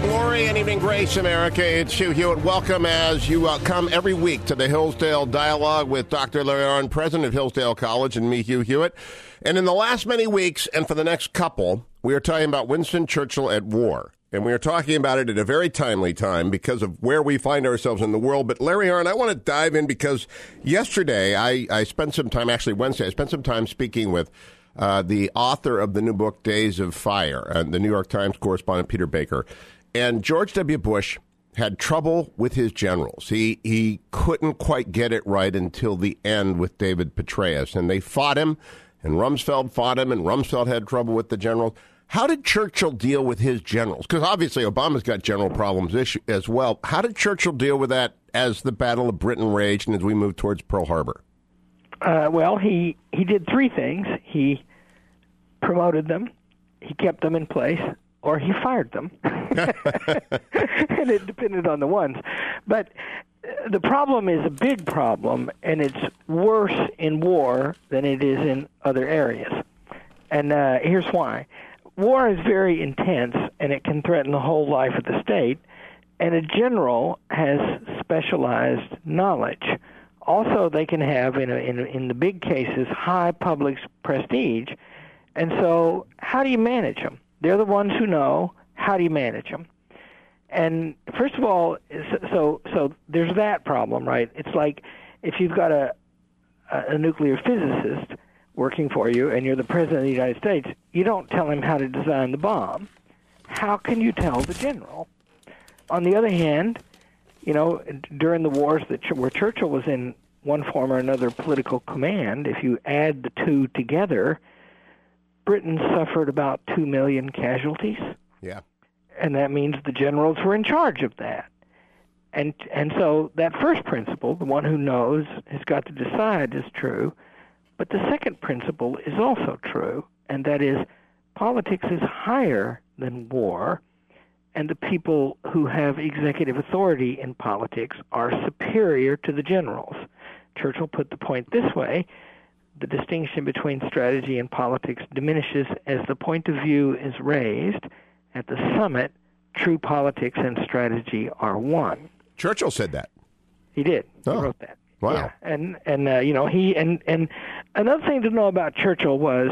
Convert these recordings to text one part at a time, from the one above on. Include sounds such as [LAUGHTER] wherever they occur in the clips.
Glory and Evening Grace, America. It's Hugh Hewitt. Welcome as you uh, come every week to the Hillsdale Dialogue with Dr. Larry Arnn, president of Hillsdale College, and me, Hugh Hewitt. And in the last many weeks, and for the next couple, we are talking about Winston Churchill at war. And we are talking about it at a very timely time because of where we find ourselves in the world. But Larry Arnn, I want to dive in because yesterday I, I spent some time, actually Wednesday, I spent some time speaking with uh, the author of the new book, Days of Fire, and the New York Times correspondent, Peter Baker. And George W. Bush had trouble with his generals. He, he couldn't quite get it right until the end with David Petraeus. And they fought him, and Rumsfeld fought him, and Rumsfeld had trouble with the generals. How did Churchill deal with his generals? Because obviously Obama's got general problems as well. How did Churchill deal with that as the Battle of Britain raged and as we moved towards Pearl Harbor? Uh, well, he he did three things. He promoted them, he kept them in place, or he fired them. [LAUGHS] and it depended on the ones. But uh, the problem is a big problem, and it's worse in war than it is in other areas. And uh, here's why: war is very intense, and it can threaten the whole life of the state. And a general has specialized knowledge also they can have in a, in in the big cases high public prestige, and so how do you manage them? They're the ones who know. How do you manage them? And first of all, so so there's that problem, right? It's like if you've got a a nuclear physicist working for you and you're the president of the United States, you don't tell him how to design the bomb. How can you tell the general? On the other hand, you know, during the wars that where Churchill was in one form or another political command, if you add the two together, Britain suffered about two million casualties. Yeah, and that means the generals were in charge of that. And and so that first principle, the one who knows has got to decide, is true. But the second principle is also true, and that is politics is higher than war and the people who have executive authority in politics are superior to the generals. Churchill put the point this way the distinction between strategy and politics diminishes as the point of view is raised. At the summit, true politics and strategy are one. Churchill said that. He did. Oh. He wrote that. Wow. Yeah. And and uh, you know he and and another thing to know about Churchill was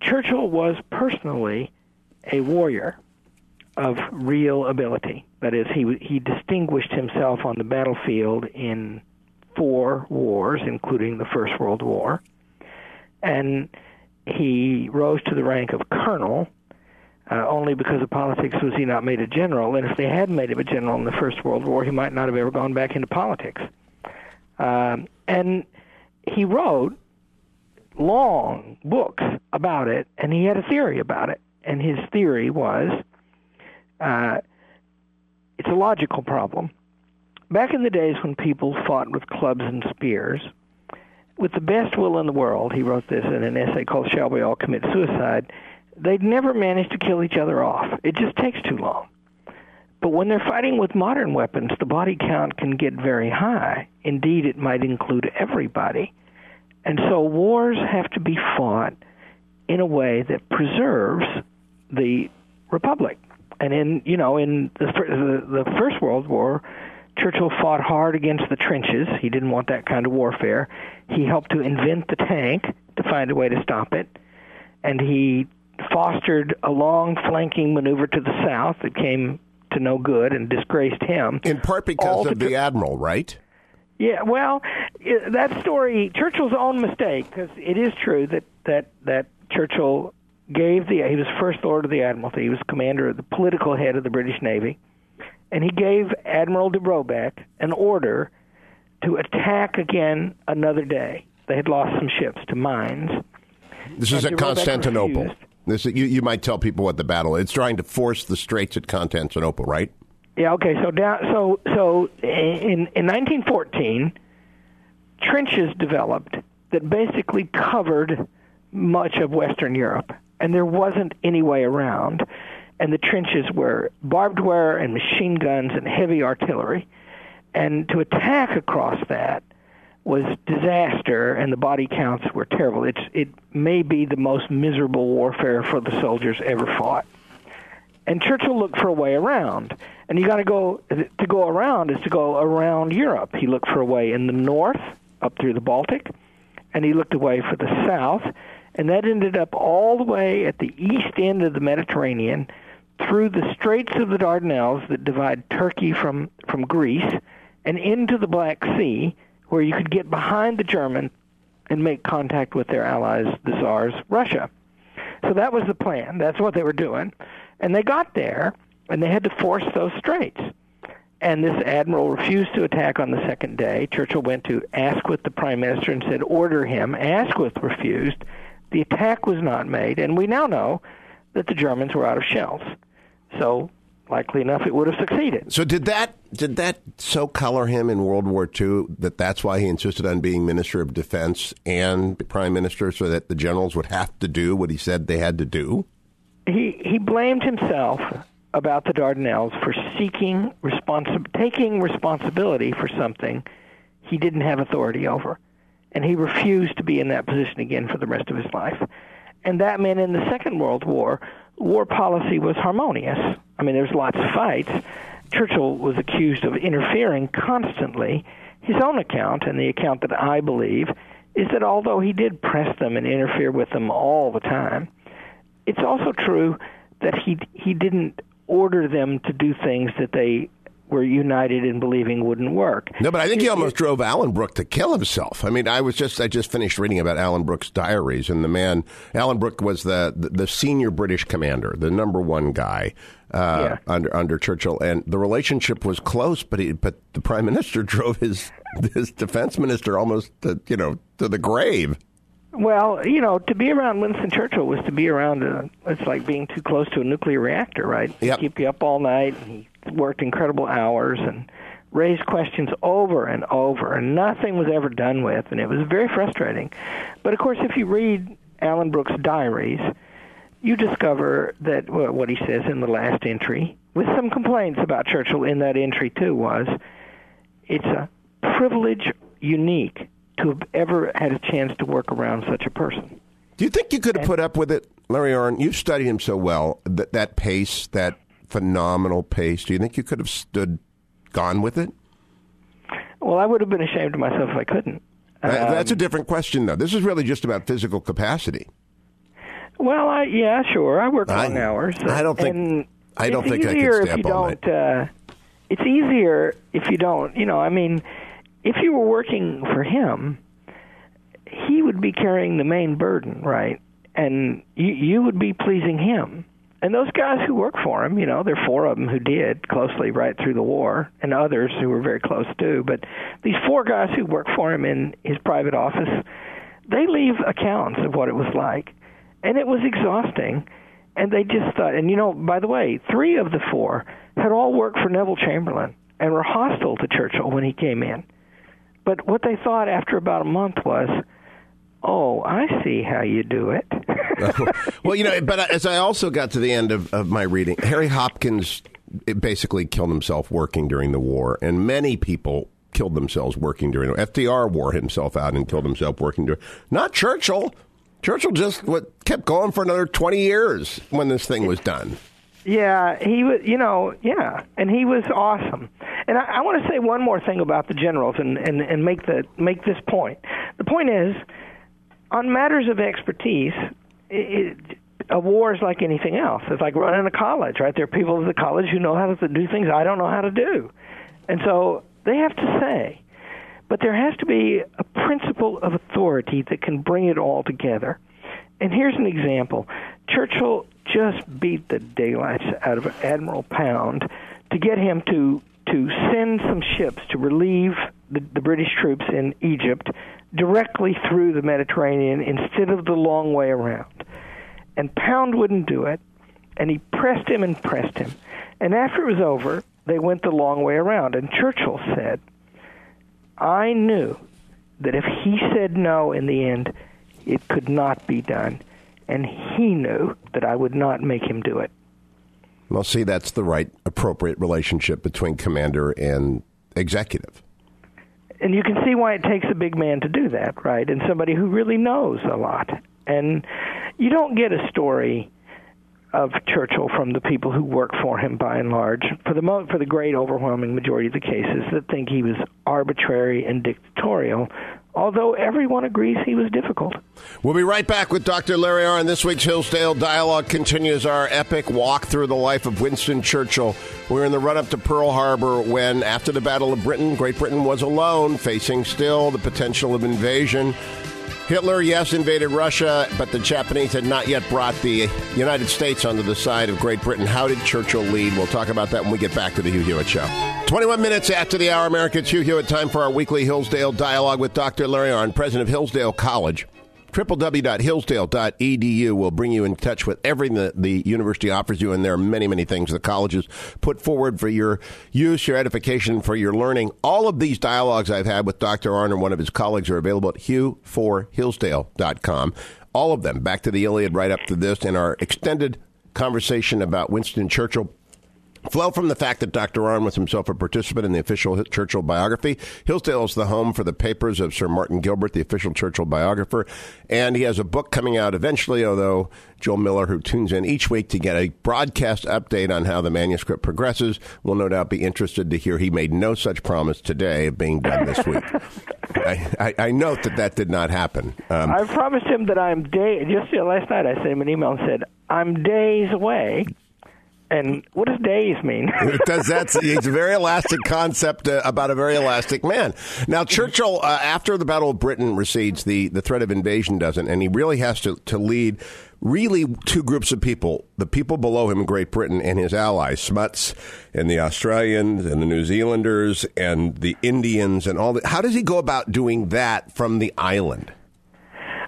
Churchill was personally a warrior of real ability. That is, he he distinguished himself on the battlefield in four wars, including the First World War, and he rose to the rank of colonel. Uh, only because of politics was he not made a general. And if they had made him a general in the First World War, he might not have ever gone back into politics. Um, and he wrote long books about it, and he had a theory about it. And his theory was uh, it's a logical problem. Back in the days when people fought with clubs and spears, with the best will in the world, he wrote this in an essay called Shall We All Commit Suicide, they'd never manage to kill each other off. It just takes too long. But when they're fighting with modern weapons, the body count can get very high. Indeed, it might include everybody. And so wars have to be fought in a way that preserves the republic. And in you know in the the, the First World War, Churchill fought hard against the trenches. He didn't want that kind of warfare. He helped to invent the tank to find a way to stop it, and he fostered a long flanking maneuver to the south that came to no good and disgraced him. In part because of the admiral, right? Yeah, well, that story, Churchill's own mistake, because it is true that that that Churchill gave the he was first lord of the admiralty. He was commander of the political head of the British Navy, and he gave Admiral de Robeck an order to attack again another day. They had lost some ships to mines. This is at Constantinople. This you you might tell people what the battle. It's trying to force the straits at Constantinople, right? Yeah. Okay. So down. So so in in 1914, trenches developed that basically covered much of Western Europe and there wasn't any way around. And the trenches were barbed wire and machine guns and heavy artillery. And to attack across that was disaster, and the body counts were terrible. It's it may be the most miserable warfare for the soldiers ever fought. and Churchill looked for a way around. And you got to go to go around is to go around Europe. He looked for a way in the north up through the Baltic, and he looked away for the south, and that ended up all the way at the east end of the Mediterranean through the Straits of the Dardanelles that divide Turkey from from Greece and into the Black Sea where you could get behind the German and make contact with their allies, the Tsars, Russia. So that was the plan. That's what they were doing. And they got there, and they had to force those straits. And this admiral refused to attack on the second day. Churchill went to Asquith, the prime minister, and said, order him. Asquith refused. The attack was not made, and we now know that the Germans were out of shells. So likely enough, it would have succeeded. So did that did that so color him in World War II that that's why he insisted on being Minister of Defense and Prime Minister, so that the generals would have to do what he said they had to do? He he blamed himself about the Dardanelles for seeking responsi- taking responsibility for something he didn't have authority over, and he refused to be in that position again for the rest of his life. And that meant in the Second World War, war policy was harmonious. I mean, there's lots of fights. Churchill was accused of interfering constantly. His own account, and the account that I believe, is that although he did press them and interfere with them all the time, it's also true that he he didn't order them to do things that they were united in believing wouldn't work. No, but I think he almost drove Alan Brooke to kill himself. I mean, I was just I just finished reading about Alan Brooke's diaries, and the man Alan Brooke was the the, the senior British commander, the number one guy. Uh, yeah. under under Churchill, and the relationship was close, but he, but the prime [LAUGHS] minister drove his his defense minister almost to, you know to the grave. Well, you know, to be around Winston Churchill was to be around. A, it's like being too close to a nuclear reactor, right? Yep. Keep you up all night. He worked incredible hours and raised questions over and over, and nothing was ever done with, and it was very frustrating. But of course, if you read Alan Brooke's diaries, you discover that well, what he says in the last entry, with some complaints about Churchill in that entry too, was it's a privilege unique to have ever had a chance to work around such a person. Do you think you could have put up with it, Larry Arnn? You've studied him so well that that pace, that phenomenal pace. Do you think you could have stood, gone with it? Well, I would have been ashamed of myself if I couldn't. Um, that's a different question, though. This is really just about physical capacity. Well, I, yeah, sure. I work long I, hours. I don't think. I don't think I could stay up all night. Uh, it's easier if you don't. You know, I mean, if you were working for him, he would be carrying the main burden, right? And you, you would be pleasing him. And those guys who work for him, you know, there are four of them who did closely right through the war, and others who were very close too. But these four guys who worked for him in his private office, they leave accounts of what it was like, and it was exhausting. And they just thought, and you know, by the way, three of the four had all worked for Neville Chamberlain and were hostile to Churchill when he came in. But what they thought after about a month was, oh, I see how you do it. [LAUGHS] well, you know, but as I also got to the end of, of my reading, Harry Hopkins basically killed himself working during the war, and many people killed themselves working during. the FDR wore himself out and killed himself working during. Not Churchill. Churchill just what kept going for another twenty years when this thing was done. Yeah, he was. You know, yeah, and he was awesome. And I, I want to say one more thing about the generals, and and and make the make this point. The point is, on matters of expertise, it, a war is like anything else. It's like running a college, right? There are people at the college who know how to do things I don't know how to do, and so they have to say. But there has to be a principle of authority that can bring it all together. And here's an example. Churchill just beat the daylights out of Admiral Pound to get him to to send some ships to relieve the, the British troops in Egypt directly through the Mediterranean instead of the long way around. And Pound wouldn't do it, and he pressed him and pressed him. And after it was over, they went the long way around. And Churchill said, I knew that if he said no in the end, it could not be done and he knew that I would not make him do it. Well, see, that's the right, appropriate relationship between commander and executive. And you can see why it takes a big man to do that, right? And somebody who really knows a lot. And you don't get a story of Churchill from the people who work for him by and large, for the mo- for the great overwhelming majority of the cases that think he was arbitrary and dictatorial, although everyone agrees he was difficult. We'll be right back with Dr. Larry Arnn. This week's Hillsdale Dialogue continues our epic walk through the life of Winston Churchill. We're in the run up to Pearl Harbor when, after the Battle of Britain, Great Britain was alone, facing still the potential of invasion. Hitler, yes, invaded Russia, but the Japanese had not yet brought the United States onto the side of Great Britain. How did Churchill lead? We'll talk about that when we get back to the Hugh Hewitt Show. 21 minutes after the hour, America, it's Hugh Hewitt. Time for our weekly Hillsdale Dialogue with Dr. Larry Arnn, president of Hillsdale College www.hillsdale.edu will bring you in touch with everything that the university offers you, and there are many, many things the colleges put forward for your use, your edification, for your learning. All of these dialogues I've had with Dr. Arnn and one of his colleagues are available at hugh4hillsdale.com. All of them, back to the Iliad, right up to this, and our extended conversation about Winston Churchill flow from the fact that Dr. Arnn was himself a participant in the official Churchill biography. Hillsdale is the home for the papers of Sir Martin Gilbert, the official Churchill biographer, and he has a book coming out eventually, although Joel Miller, who tunes in each week to get a broadcast update on how the manuscript progresses, will no doubt be interested to hear he made no such promise today of being done this week. [LAUGHS] I, I, I, note that that did not happen. Um, I promised him that I'm day. Just last night, I sent him an email and said, I'm days away and what does days mean? [LAUGHS] Because that's it's a very elastic concept uh, about a very elastic man. Now, Churchill, uh, after the Battle of Britain recedes, the, the threat of invasion doesn't, and he really has to, to lead really two groups of people the people below him in Great Britain and his allies, Smuts and the Australians and the New Zealanders and the Indians and all that. How does he go about doing that from the island?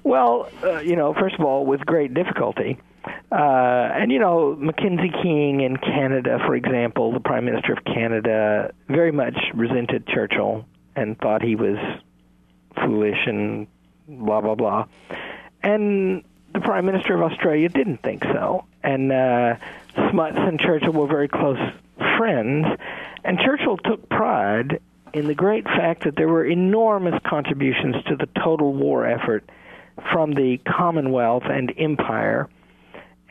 Well, uh, you know, first of all, with great difficulty. Uh, and you know, Mackenzie King in Canada, for example, the Prime Minister of Canada, very much resented Churchill and thought he was foolish and blah blah blah. And the Prime Minister of Australia didn't think so. And uh, Smuts and Churchill were very close friends. And Churchill took pride in the great fact that there were enormous contributions to the total war effort from the Commonwealth and Empire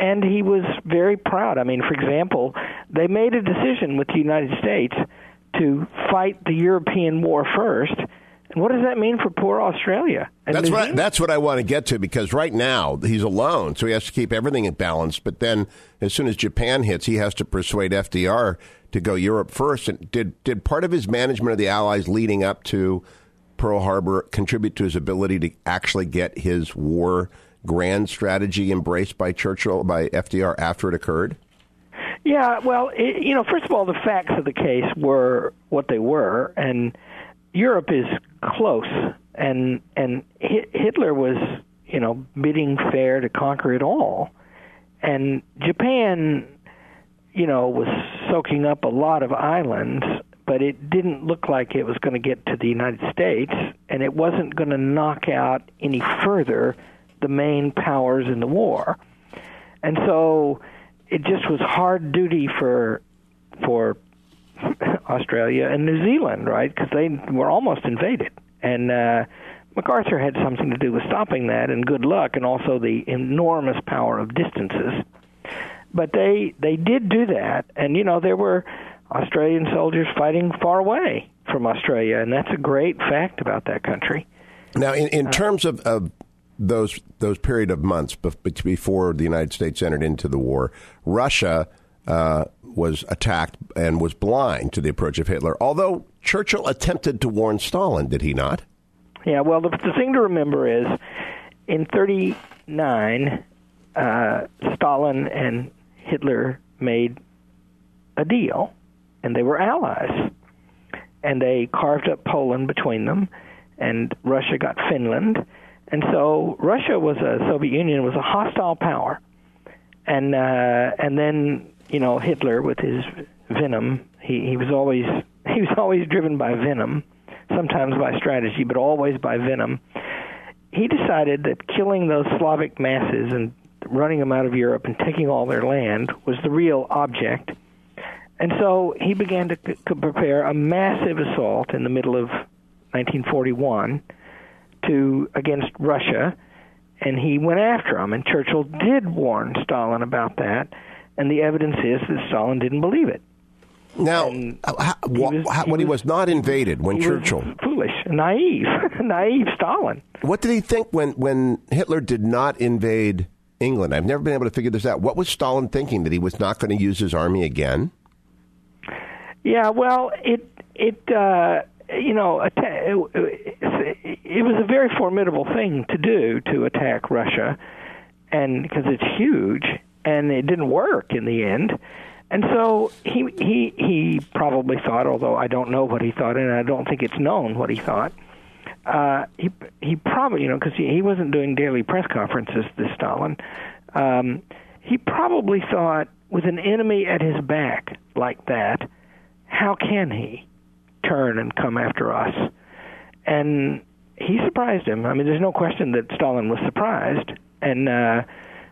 and he was very proud. I mean, for example, they made a decision with the United States to fight the European war first. And what does that mean for poor Australia? And that's what I, that's what I want to get to because right now he's alone, so he has to keep everything in balance. But then, as soon as Japan hits, he has to persuade FDR to go Europe first. And did did part of his management of the Allies leading up to Pearl Harbor contribute to his ability to actually get his war grand strategy embraced by Churchill, by FDR after it occurred? Yeah, well, it, you know, first of all, the facts of the case were what they were, and Europe is close, and and Hitler was, you know, bidding fair to conquer it all, and Japan, you know, was soaking up a lot of islands, but it didn't look like it was going to get to the United States, and it wasn't going to knock out any further the main powers in the war. And so it just was hard duty for for [LAUGHS] Australia and New Zealand, right? Because they were almost invaded, and uh, MacArthur had something to do with stopping that, and good luck, and also the enormous power of distances. But they they did do that, and you know there were Australian soldiers fighting far away from Australia, and that's a great fact about that country. Now, in, in uh, terms of, of those those period of months before the United States entered into the war, Russia uh, was attacked and was blind to the approach of Hitler. Although Churchill attempted to warn Stalin, did he not? Yeah. Well, the, the thing to remember is, in '39, uh, Stalin and Hitler made a deal, and they were allies, and they carved up Poland between them, and Russia got Finland and so Russia was a Soviet Union was a hostile power, and uh, and then you know Hitler with his venom, he he was always [LAUGHS] he was always driven by venom, sometimes by strategy, but always by venom. He decided that killing those Slavic masses and running them out of Europe and taking all their land was the real object. And so he began to, to prepare a massive assault in the middle of 1941 to against Russia, and he went after him. And Churchill did warn Stalin about that, and the evidence is that Stalin didn't believe it. Now, how, he was, how, when he was, he was, not invaded, when Churchill foolish, naive, [LAUGHS] naive Stalin. What did he think when when Hitler did not invade England? I've never been able to figure this out. What was Stalin thinking that he was not going to use his army again? Yeah, well, it it uh, you know it was a very formidable thing to do to attack Russia, and because it's huge, and it didn't work in the end and so he he he probably thought, although I don't know what he thought, and I don't think it's known what he thought. Uh, he he probably you know because he, he wasn't doing daily press conferences. This Stalin, um, he probably thought with an enemy at his back like that, how can he turn and come after us? And he surprised him. I mean, there's no question that Stalin was surprised, and uh,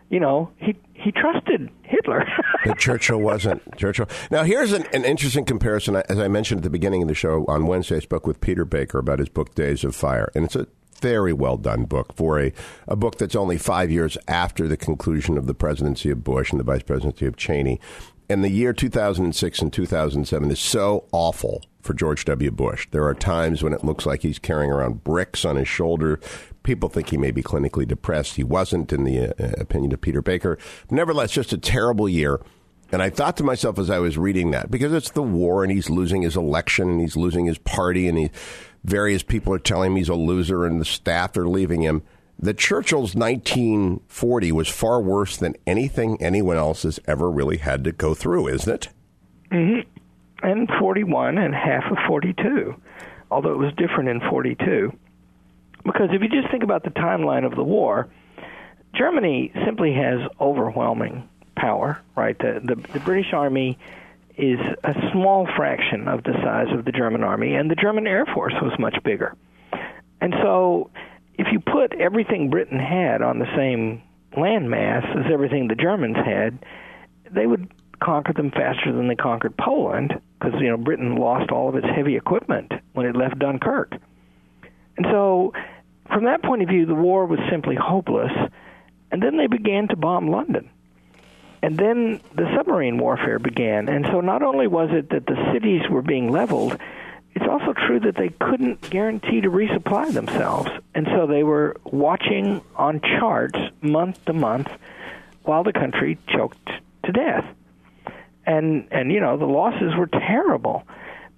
you know, he he trusted Hitler. [LAUGHS] but Churchill wasn't. Churchill. Now, here's an, an, interesting comparison. As I mentioned at the beginning of the show on Wednesday, I spoke with Peter Baker about his book Days of Fire, and it's a very well done book for a, a book that's only five years after the conclusion of the presidency of Bush and the vice presidency of Cheney. And the year 2006 and 2007 is so awful for George W. Bush. There are times when it looks like he's carrying around bricks on his shoulder. People think he may be clinically depressed. He wasn't, in the uh, opinion of Peter Baker. Nevertheless, just a terrible year. And I thought to myself as I was reading that, because it's the war and he's losing his election and he's losing his party and he, various people are telling him he's a loser and the staff are leaving him, that Churchill's 1940 was far worse than anything anyone else has ever really had to go through, isn't it? Mm-hmm and 41 and half of 42, although it was different in 42. Because if you just think about the timeline of the war, Germany simply has overwhelming power, right? The, the, the British Army is a small fraction of the size of the German Army, and the German Air Force was much bigger. And so, if you put everything Britain had on the same landmass as everything the Germans had, they would conquer them faster than they conquered Poland because you know Britain lost all of its heavy equipment when it left Dunkirk. And so from that point of view the war was simply hopeless. And then they began to bomb London. And then the submarine warfare began. And so not only was it that the cities were being leveled, it's also true that they couldn't guarantee to resupply themselves. And so they were watching on charts month to month while the country choked to death and and you know the losses were terrible.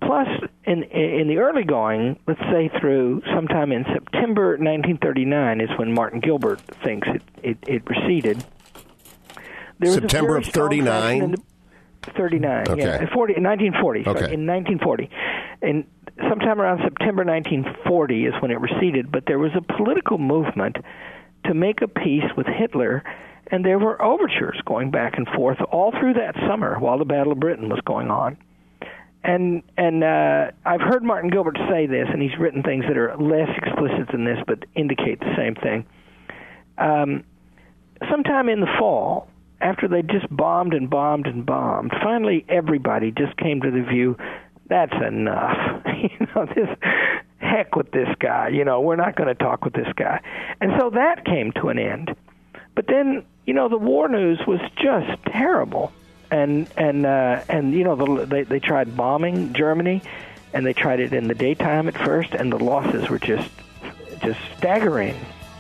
Plus, in in the early going, let's say through sometime in September 1939 is when Martin Gilbert thinks it it, it receded. There September of 39. 39, okay. yeah, 40, 1940. Okay. Sorry, in 1940, and sometime around September 1940 is when it receded. But there was a political movement to make a peace with Hitler and there were overtures going back and forth all through that summer while the Battle of Britain was going on. And and uh, I've heard Martin Gilbert say this, and he's written things that are less explicit than this, but indicate the same thing. Um, sometime in the fall, after they just bombed and bombed and bombed, finally everybody just came to the view that's enough. [LAUGHS] you know, this heck with this guy. You know, we're not going to talk with this guy. And so that came to an end. But then you know, the war news was just terrible, and and uh, and you know, the, they they tried bombing Germany, and they tried it in the daytime at first, and the losses were just just staggering.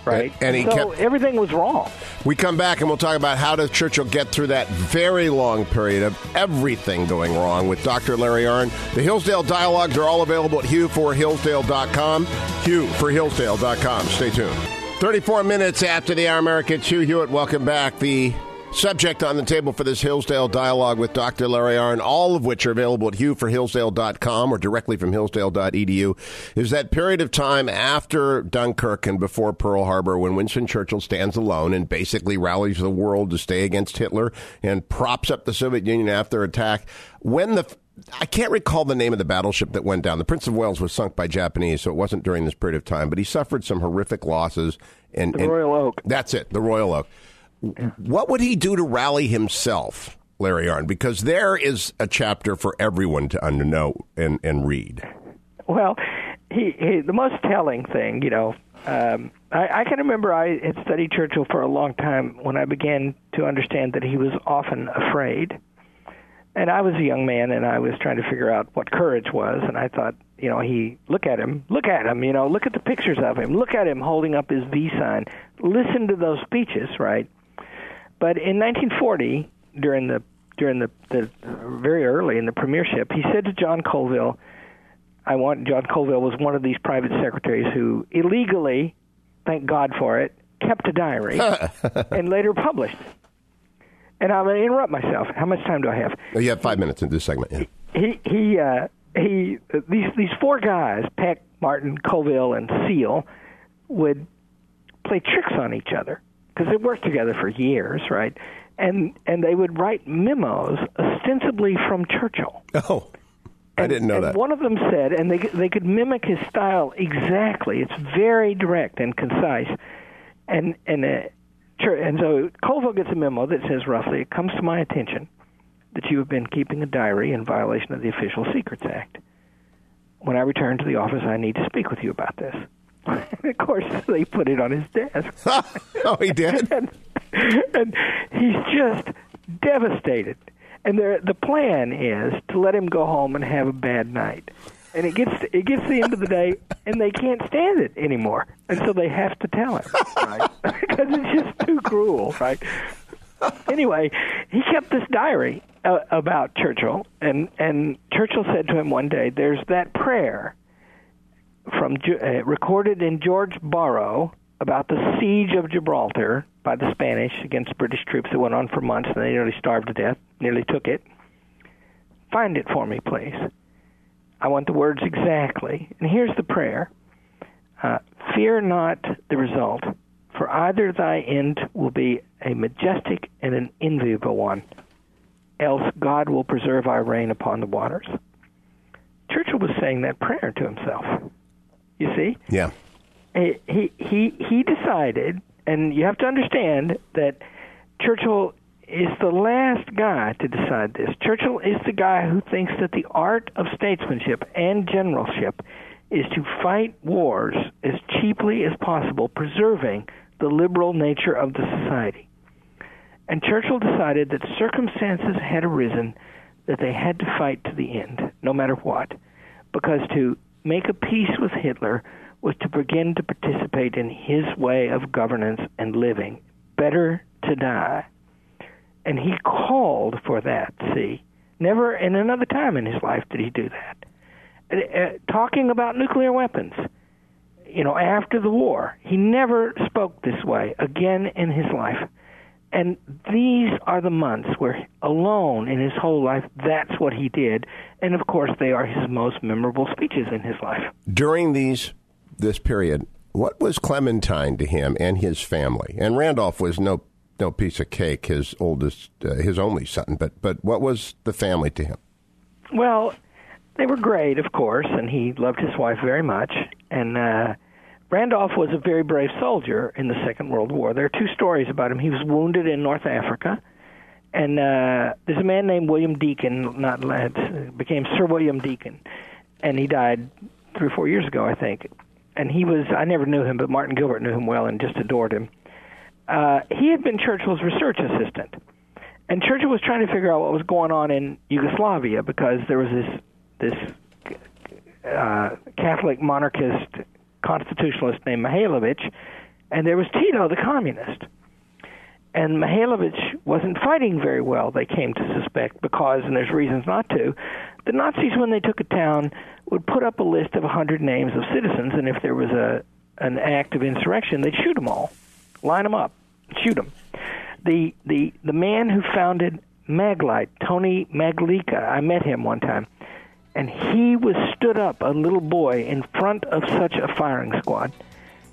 Right, and, he so kept, everything was wrong. We come back and we'll talk about how does Churchill get through that very long period of everything going wrong with Dr. Larry Arnn. The Hillsdale dialogues are all available at hughforhillsdale.com. Hughforhillsdale.com. Stay tuned. 34 minutes after the hour, America. Hugh Hewitt, welcome back. The subject on the table for this Hillsdale dialogue with Dr. Larry Arnn, all of which are available at hughforhillsdale.com or directly from hillsdale.edu, is that period of time after Dunkirk and before Pearl Harbor when Winston Churchill stands alone and basically rallies the world to stay against Hitler and props up the Soviet Union after attack. When the I can't recall the name of the battleship that went down. The Prince of Wales was sunk by Japanese, so it wasn't during this period of time. But he suffered some horrific losses. And the and Royal Oak. That's it, the Royal Oak. Yeah. What would he do to rally himself, Larry Arnn? Because there is a chapter for everyone to know and, and read. Well, he, he the most telling thing, you know, Um, I, I can remember I had studied Churchill for a long time when I began to understand that he was often afraid. And I was a young man, and I was trying to figure out what courage was. And I thought, you know, he look at him, look at him, you know, look at the pictures of him, look at him holding up his V sign, listen to those speeches, right? But in 1940, during the during the, the very early in the premiership, he said to John Colville, "I want." John Colville was one of these private secretaries who illegally, thank God for it, kept a diary [LAUGHS] and later published. And I'm going to interrupt myself. How much time do I have? Oh, you have five minutes in this segment. Yeah. He he uh, he. These these four guys, Peck, Martin, Colville, and Seal, would play tricks on each other because they worked together for years, right? And and they would write memos ostensibly from Churchill. Oh, I didn't know and that. One of them said, and they they could mimic his style exactly. It's very direct and concise, and and uh, Chur- and so Colville gets a memo that says roughly, "It comes to my attention that you have been keeping a diary in violation of the Official Secrets Act. When I return to the office, I need to speak with you about this." [LAUGHS] of course, they put it on his desk. [LAUGHS] oh, he did. [LAUGHS] and, and he's just devastated. And the plan is to let him go home and have a bad night. And it gets it gets to the end of the day, and they can't stand it anymore, and so they have to tell him, right? [LAUGHS] Because it's just too cruel, right? Anyway, he kept this diary uh, about Churchill, and and Churchill said to him one day, "There's that prayer from uh, recorded in George Borrow about the siege of Gibraltar by the Spanish against British troops that went on for months and they nearly starved to death, nearly took it. Find it for me, please. I want the words exactly. And here's the prayer uh, Fear not the result, for either thy end will be a majestic and an enviable one, else God will preserve our reign upon the waters. Churchill was saying that prayer to himself. You see? Yeah. he he he he decided, and you have to understand that Churchill is the last guy to decide this. Churchill is the guy who thinks that the art of statesmanship and generalship is to fight wars as cheaply as possible, preserving the liberal nature of the society. And Churchill decided that circumstances had arisen that they had to fight to the end, no matter what, because to make a peace with Hitler was to begin to participate in his way of governance and living. Better to die. And he called for that, see. Never in another time in his life did he do that. Uh, uh, talking about nuclear weapons, you know, after the war, he never spoke this way again in his life. And these are the months where, alone in his whole life, that's what he did. And of course, they are his most memorable speeches in his life. During these this period, what was Clementine to him and his family? And Randolph was no no piece of cake, his oldest, uh, his only son. But but what was the family to him? Well, they were great, of course, and he loved his wife very much. And uh, Randolph was a very brave soldier in the Second World War. There are two stories about him. He was wounded in North Africa, and uh, there's a man named William Deakin, not lad, became Sir William Deakin, and he died three or four years ago, I think. And he was, I never knew him, but Martin Gilbert knew him well and just adored him. Uh, he had been Churchill's research assistant. And Churchill was trying to figure out what was going on in Yugoslavia because there was this this uh, Catholic monarchist constitutionalist named Mihailovich, and there was Tito, the communist. And Mihailovich wasn't fighting very well, they came to suspect, because, and there's reasons not to, the Nazis, when they took a town, would put up a list of a 100 names of citizens, and if there was a an act of insurrection, they'd shoot them all, line them up, shoot them. The, the, the man who founded Maglite, Tony Maglica, I met him one time and he was stood up, a little boy, in front of such a firing squad,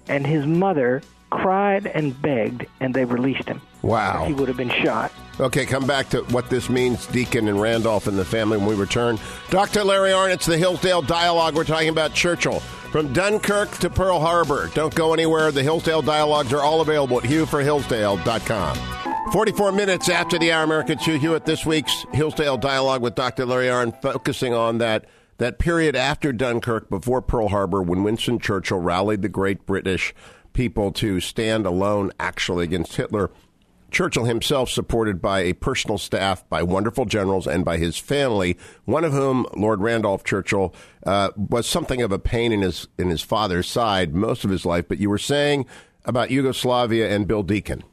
and his mother cried and begged, and they released him. Wow. He would have been shot. Okay, come back to what this means, Deakin and Randolph and the family when we return. Dr. Larry Arnott's the Hillsdale Dialogue. We're talking about Churchill. From Dunkirk to Pearl Harbor. Don't go anywhere. The Hillsdale Dialogues are all available at hughforhillsdale.com. 44 minutes after the hour, American Hugh Hewitt, this week's Hillsdale Dialogue with Dr. Larry Arnn, focusing on that that period after Dunkirk, before Pearl Harbor, when Winston Churchill rallied the great British people to stand alone actually against Hitler. Churchill himself, supported by a personal staff, by wonderful generals, and by his family, one of whom, Lord Randolph Churchill, uh, was something of a pain in his in his father's side most of his life. But you were saying about Yugoslavia and Bill Deakin.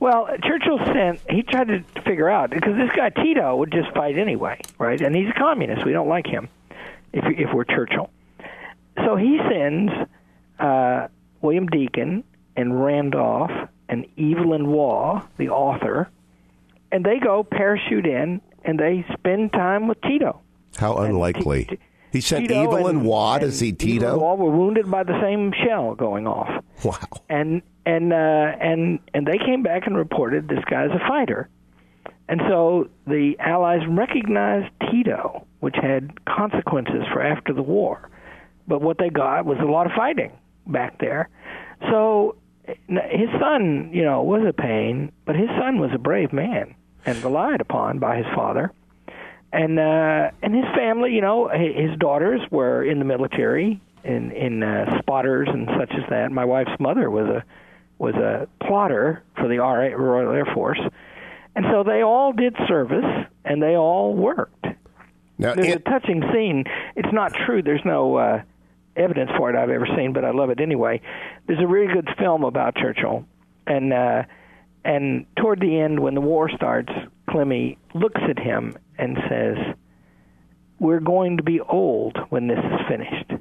Well, Churchill sent. He tried to figure out because this guy Tito would just fight anyway, right? And he's a communist. We don't like him if if we're Churchill. So he sends uh, William Deakin and Randolph and Evelyn Waugh, the author, and they go parachute in and they spend time with Tito. How unlikely. T- he sent Tito Evelyn and, Waugh to see Tito. Evelyn Waugh were wounded by the same shell going off. Wow. And and uh, and and they came back and reported this guy's a fighter. And so the Allies recognized Tito, which had consequences for after the war. But what they got was a lot of fighting back there. So his son, you know, was a pain, but his son was a brave man and relied upon by his father. And uh and his family, you know, his daughters were in the military in in uh, spotters and such as that. My wife's mother was a was a plotter for the RA, Royal Air Force. And so they all did service and they all worked. Now, There's it, a touching scene. It's not true. There's no uh evidence for it I've ever seen, but I love it anyway. There's a really good film about Churchill, and uh, and toward the end, when the war starts, Clemmy looks at him and says, "We're going to be old when this is finished."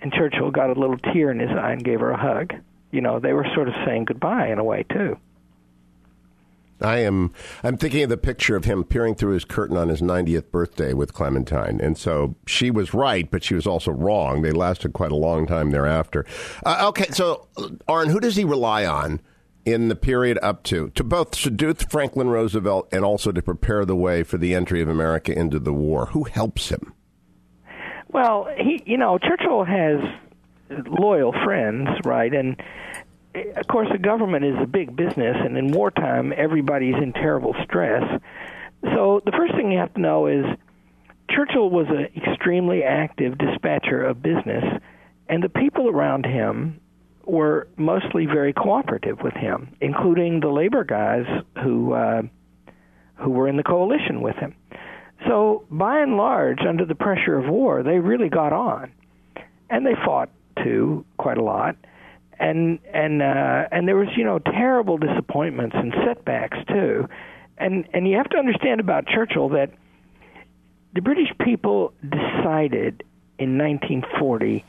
And Churchill got a little tear in his eye and gave her a hug. You know, they were sort of saying goodbye in a way too. I am. I'm thinking of the picture of him peering through his curtain on his 90th birthday with Clementine, and so she was right, but she was also wrong. They lasted quite a long time thereafter. Uh, okay, so Arnn, who does he rely on in the period up to to both seduce Franklin Roosevelt and also to prepare the way for the entry of America into the war? Who helps him? Well, he, you know, Churchill has loyal friends, right, and of course, the government is a big business, and in wartime, everybody's in terrible stress. So the first thing you have to know is Churchill was an extremely active dispatcher of business, and the people around him were mostly very cooperative with him, including the labor guys who uh, who were in the coalition with him. So by and large, under the pressure of war, they really got on, and they fought too quite a lot and and uh, and there was you know terrible disappointments and setbacks too, and and you have to understand about Churchill that the British people decided in 1940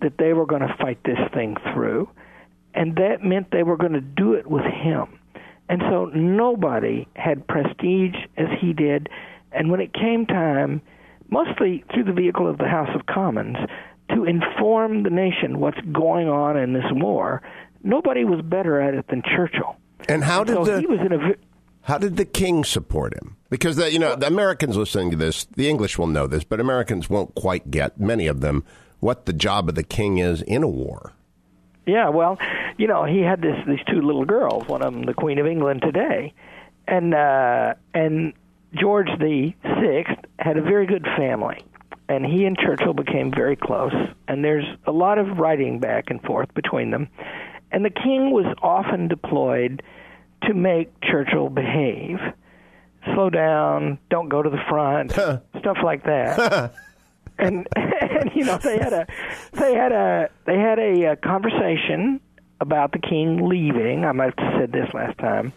that they were going to fight this thing through, and that meant they were going to do it with him, and so nobody had prestige as he did, and when it came time, mostly through the vehicle of the House of Commons to inform the nation what's going on in this war. Nobody was better at it than Churchill. And how did so the he was in a how did the king support him? Because the, you know the Americans listening to this, the English will know this, but Americans won't quite get many of them what the job of the king is in a war. Yeah, well, you know, he had this these two little girls, one of them the Queen of England today, and uh, and George the Sixth had a very good family and he and Churchill became very close. And there's a lot of writing back and forth between them. And the king was often deployed to make Churchill behave. Slow down, don't go to the front, stuff like that. [LAUGHS] and and you know they had a they had a they had a, a conversation about the king leaving. I might have said this last time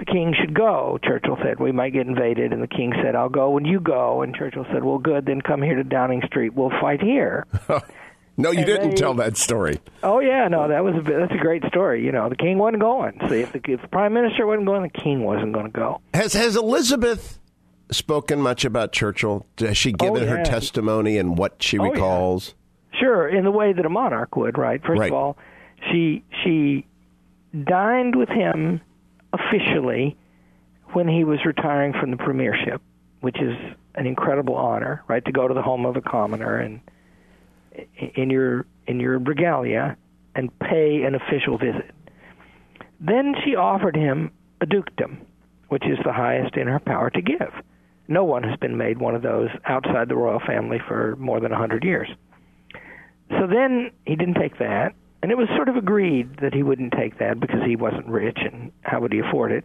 the king should go. Churchill said, We might get invaded. And the king said, I'll go when you go. And Churchill said, Well, good, then come here to Downing Street. We'll fight here. [LAUGHS] no, you and didn't they, tell that story. Oh, yeah, no, that was a, that's a great story. You know, the king wasn't going. See, if the, if the prime minister wasn't going, the king wasn't going to go. Has, has Elizabeth spoken much about Churchill? Has she oh, given oh, yeah. her testimony and what she oh, recalls? Yeah. Sure, in the way that a monarch would, right? First right. of all, she she dined with him officially when he was retiring from the premiership, which is an incredible honor, right? To go to the home of a commoner and in your in your regalia and pay an official visit. Then she offered him a dukedom, which is the highest in her power to give. no one has been made one of those outside the royal family for more than a hundred years. So then he didn't take that, and it was sort of agreed that he wouldn't take that because he wasn't rich and how would he afford it.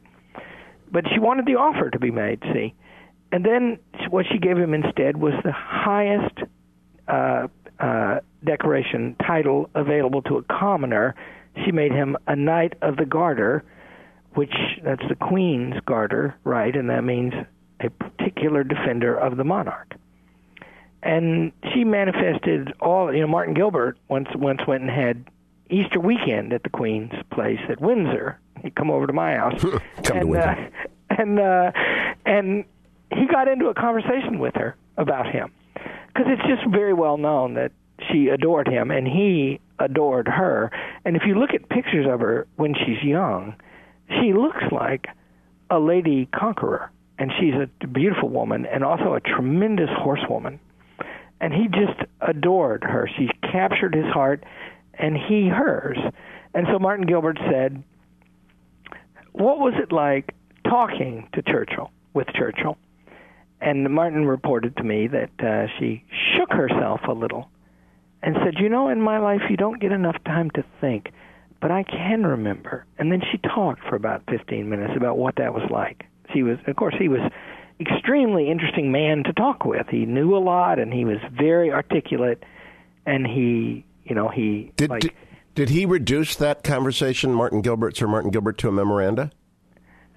But she wanted the offer to be made, see. And then what she gave him instead was the highest uh, uh, decoration title available to a commoner. She made him a Knight of the Garter, which that's the Queen's Garter, right? And that means a particular defender of the monarch. And she manifested all. You know, Martin Gilbert once once went and had Easter weekend at the Queen's place at Windsor. He'd come over to my house, [LAUGHS] come and, to Windsor. Uh, [LAUGHS] and uh, and he got into a conversation with her about him because it's just very well known that she adored him and he adored her. And if you look at pictures of her when she's young, she looks like a lady conqueror, and she's a beautiful woman and also a tremendous horsewoman. And he just adored her. She captured his heart, and he hers. And so Martin Gilbert said, "What was it like talking to Churchill with Churchill?" And Martin reported to me that uh, she shook herself a little and said, You know, in my life, you don't get enough time to think, but I can remember. And then she talked for about 15 minutes about what that was like. She was, of course, he was extremely interesting man to talk with. He knew a lot and he was very articulate and he, you know, he Did, like did, did he reduce that conversation, Martin Gilbert, Sir Martin Gilbert, to a memoranda?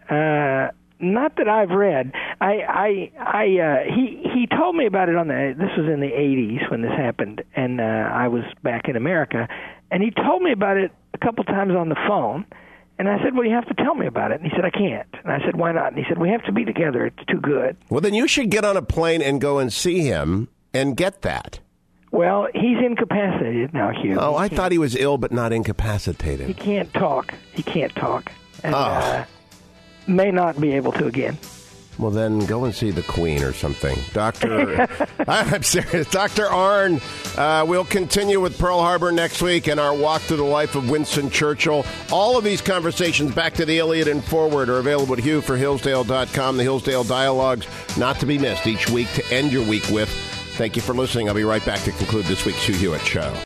Uh, not that I've read. I, I, I. Uh, he he told me about it on the. This was in the '80s when this happened, and uh, I was back in America, and he told me about it a couple times on the phone. And I said, "Well, you have to tell me about it." And he said, "I can't." And I said, "Why not?" And he said, "We have to be together. It's too good." Well, then you should get on a plane and go and see him and get that. Well, he's incapacitated now, Hugh. Oh, He I thought he was ill but not incapacitated. he can't talk. He can't talk, and Oh. uh, may not be able to again. Well, then go and see the Queen or something. Doctor, [LAUGHS] [LAUGHS] I'm serious. Dr. Arnn, uh, we'll continue with Pearl Harbor next week and our walk through the life of Winston Churchill. All of these conversations back to the Iliad and forward are available at Hugh for Hillsdale.com. The Hillsdale Dialogues, not to be missed each week to end your week with. Thank you for listening. I'll be right back to conclude this week's Hugh Hewitt Show.